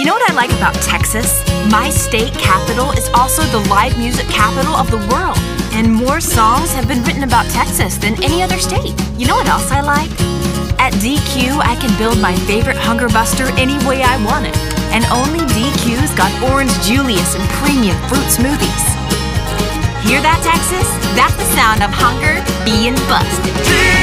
You know what I like about Texas? My state capital is also the live music capital of the world. And more songs have been written about Texas than any other state. You know what else I like? At DQ, I can build my favorite Hunger Buster any way I want it. And only DQ's got Orange Julius and premium fruit smoothies. Hear that, Texas? That's the sound of hunger being busted.